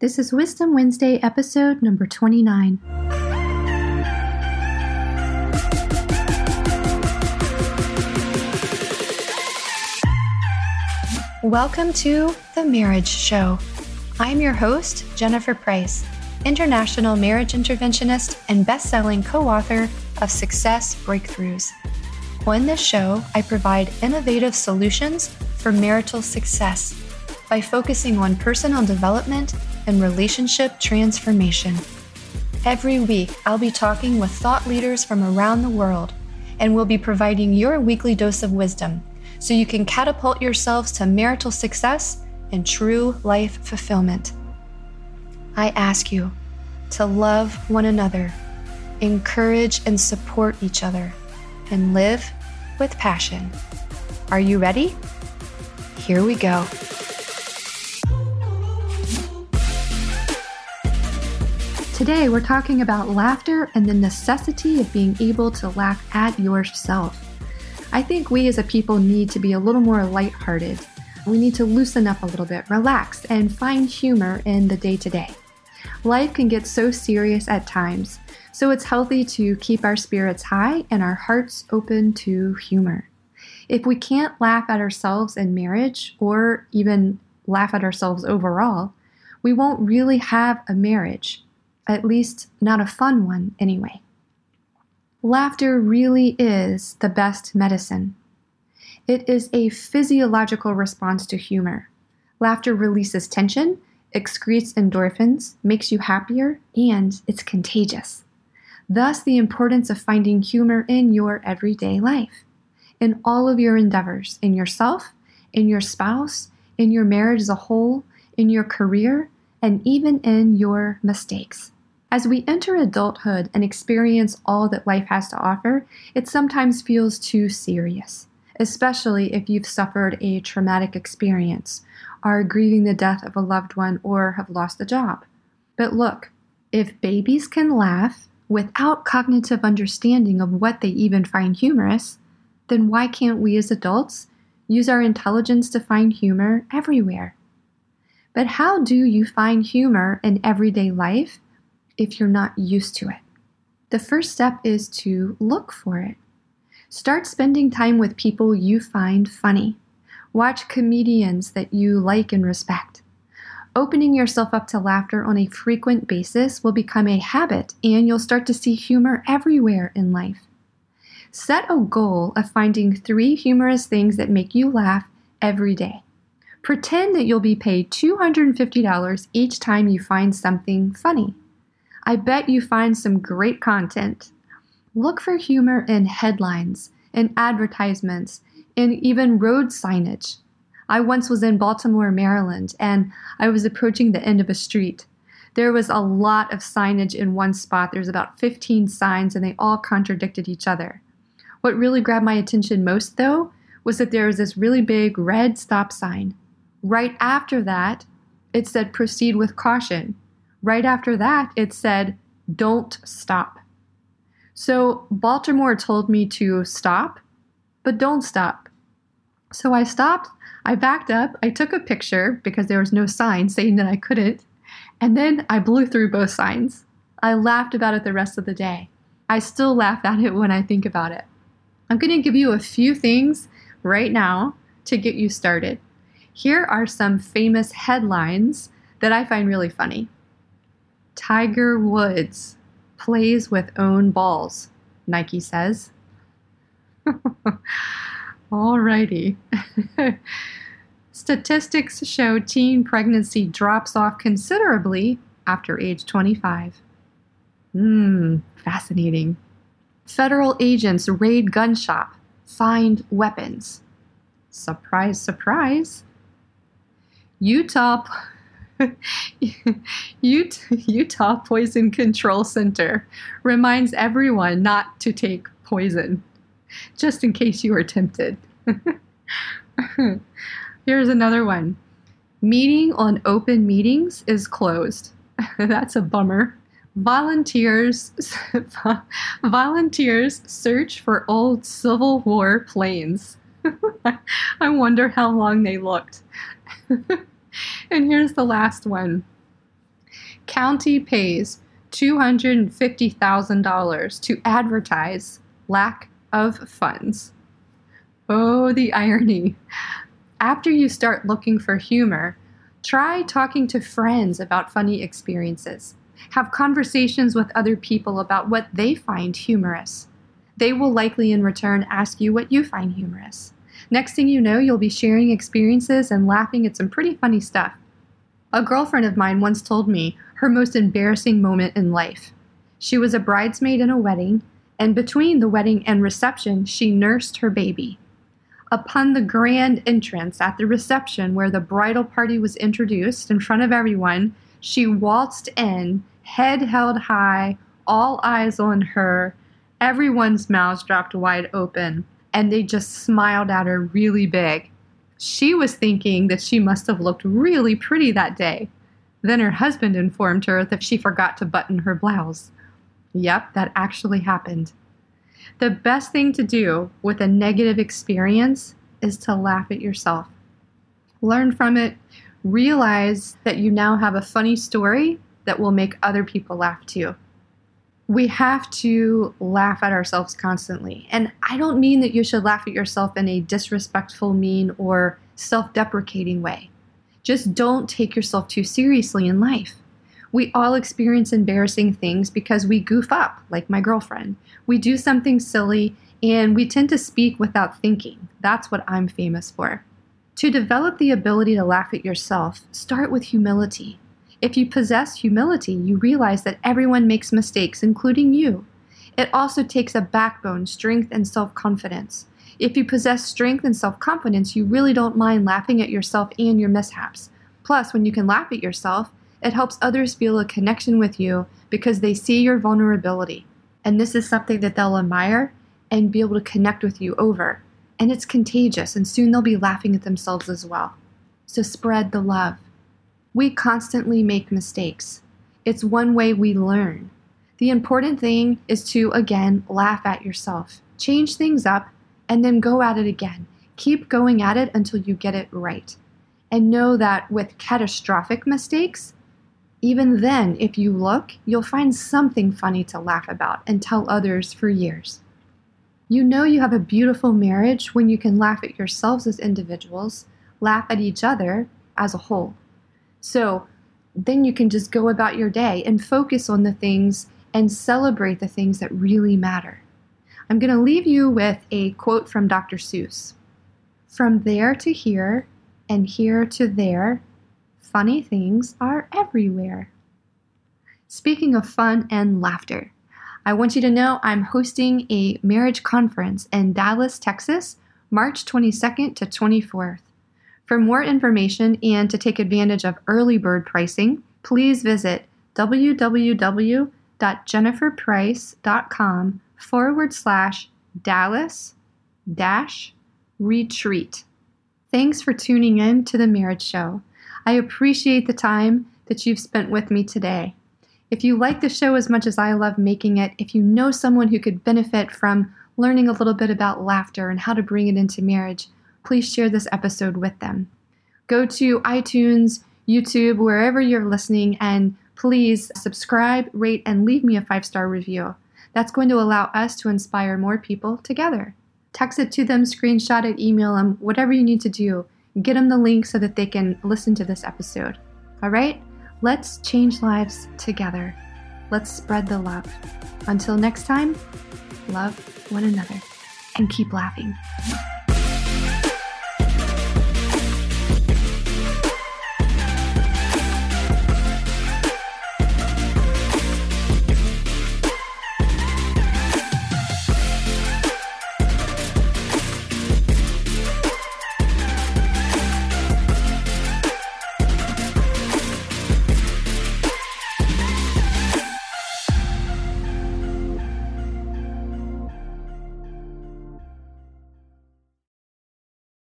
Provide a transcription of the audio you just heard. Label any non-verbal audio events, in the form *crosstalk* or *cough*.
This is Wisdom Wednesday, episode number 29. Welcome to The Marriage Show. I'm your host, Jennifer Price, international marriage interventionist and best selling co author of Success Breakthroughs. On this show, I provide innovative solutions for marital success by focusing on personal development and relationship transformation. Every week, I'll be talking with thought leaders from around the world, and we'll be providing your weekly dose of wisdom so you can catapult yourselves to marital success and true life fulfillment. I ask you to love one another, encourage and support each other, and live with passion. Are you ready? Here we go. Today, we're talking about laughter and the necessity of being able to laugh at yourself. I think we as a people need to be a little more lighthearted. We need to loosen up a little bit, relax, and find humor in the day to day. Life can get so serious at times, so it's healthy to keep our spirits high and our hearts open to humor. If we can't laugh at ourselves in marriage or even laugh at ourselves overall, we won't really have a marriage at least not a fun one anyway. Laughter really is the best medicine. It is a physiological response to humor. Laughter releases tension, excretes endorphins, makes you happier, and it's contagious. Thus, the importance of finding humor in your everyday life, in all of your endeavors, in yourself, in your spouse, in your marriage as a whole, in your career, and even in your mistakes. As we enter adulthood and experience all that life has to offer, it sometimes feels too serious, especially if you've suffered a traumatic experience, are grieving the death of a loved one, or have lost a job. But look, if babies can laugh without cognitive understanding of what they even find humorous, then why can't we as adults use our intelligence to find humor everywhere? But how do you find humor in everyday life if you're not used to it. The first step is to look for it. Start spending time with people you find funny. Watch comedians that you like and respect. Opening yourself up to laughter on a frequent basis will become a habit, and you'll start to see humor everywhere in life. Set a goal of finding three humorous things that make you laugh every day. Pretend that you'll be paid $250 each time you find something funny. I bet you find some great content. Look for humor in headlines, in advertisements, in even road signage. I once was in Baltimore, Maryland, and I was approaching the end of a street. There was a lot of signage in one spot. There's about 15 signs, and they all contradicted each other. What really grabbed my attention most, though, was that there was this really big red stop sign. Right after that, it said proceed with caution. Right after that, it said, don't stop. So Baltimore told me to stop, but don't stop. So I stopped, I backed up, I took a picture because there was no sign saying that I couldn't, and then I blew through both signs. I laughed about it the rest of the day. I still laugh at it when I think about it. I'm going to give you a few things right now to get you started. Here are some famous headlines that I find really funny. Tiger Woods plays with own balls, Nike says. *laughs* Alrighty. *laughs* Statistics show teen pregnancy drops off considerably after age 25. Hmm, fascinating. Federal agents raid gun shop, find weapons. Surprise, surprise. Utah *laughs* Utah Poison Control Center reminds everyone not to take poison, just in case you are tempted. *laughs* Here's another one Meeting on open meetings is closed. *laughs* That's a bummer. Volunteers volunteers search for old Civil War planes. I wonder how long they looked. *laughs* and here's the last one County pays $250,000 to advertise lack of funds. Oh, the irony. After you start looking for humor, try talking to friends about funny experiences. Have conversations with other people about what they find humorous. They will likely in return ask you what you find humorous. Next thing you know, you'll be sharing experiences and laughing at some pretty funny stuff. A girlfriend of mine once told me her most embarrassing moment in life. She was a bridesmaid in a wedding, and between the wedding and reception, she nursed her baby. Upon the grand entrance at the reception where the bridal party was introduced in front of everyone, she waltzed in, head held high, all eyes on her. Everyone's mouths dropped wide open and they just smiled at her really big. She was thinking that she must have looked really pretty that day. Then her husband informed her that she forgot to button her blouse. Yep, that actually happened. The best thing to do with a negative experience is to laugh at yourself. Learn from it, realize that you now have a funny story that will make other people laugh too we have to laugh at ourselves constantly. And I don't mean that you should laugh at yourself in a disrespectful, mean, or self deprecating way. Just don't take yourself too seriously in life. We all experience embarrassing things because we goof up, like my girlfriend. We do something silly and we tend to speak without thinking. That's what I'm famous for. To develop the ability to laugh at yourself, start with humility. If you possess humility, you realize that everyone makes mistakes, including you. It also takes a backbone, strength, and self confidence. If you possess strength and self confidence, you really don't mind laughing at yourself and your mishaps. Plus, when you can laugh at yourself, it helps others feel a connection with you because they see your vulnerability. And this is something that they'll admire and be able to connect with you over. And it's contagious, and soon they'll be laughing at themselves as well. So spread the love. We constantly make mistakes. It's one way we learn. The important thing is to, again, laugh at yourself, change things up, and then go at it again. Keep going at it until you get it right. And know that with catastrophic mistakes, even then, if you look, you'll find something funny to laugh about and tell others for years. You know you have a beautiful marriage when you can laugh at yourselves as individuals, laugh at each other as a whole. So then you can just go about your day and focus on the things and celebrate the things that really matter. I'm going to leave you with a quote from Dr. Seuss From there to here and here to there, funny things are everywhere. Speaking of fun and laughter, I want you to know I'm hosting a marriage conference in Dallas, Texas, March 22nd to 24th. For more information and to take advantage of early bird pricing, please visit www.jenniferprice.com forward slash Dallas dash retreat. Thanks for tuning in to the Marriage Show. I appreciate the time that you've spent with me today. If you like the show as much as I love making it, if you know someone who could benefit from learning a little bit about laughter and how to bring it into marriage, please share this episode with them. Go to iTunes, YouTube, wherever you're listening, and please subscribe, rate, and leave me a five star review. That's going to allow us to inspire more people together. Text it to them, screenshot it, email them, whatever you need to do. Get them the link so that they can listen to this episode. All right? Let's change lives together. Let's spread the love. Until next time, love one another and keep laughing.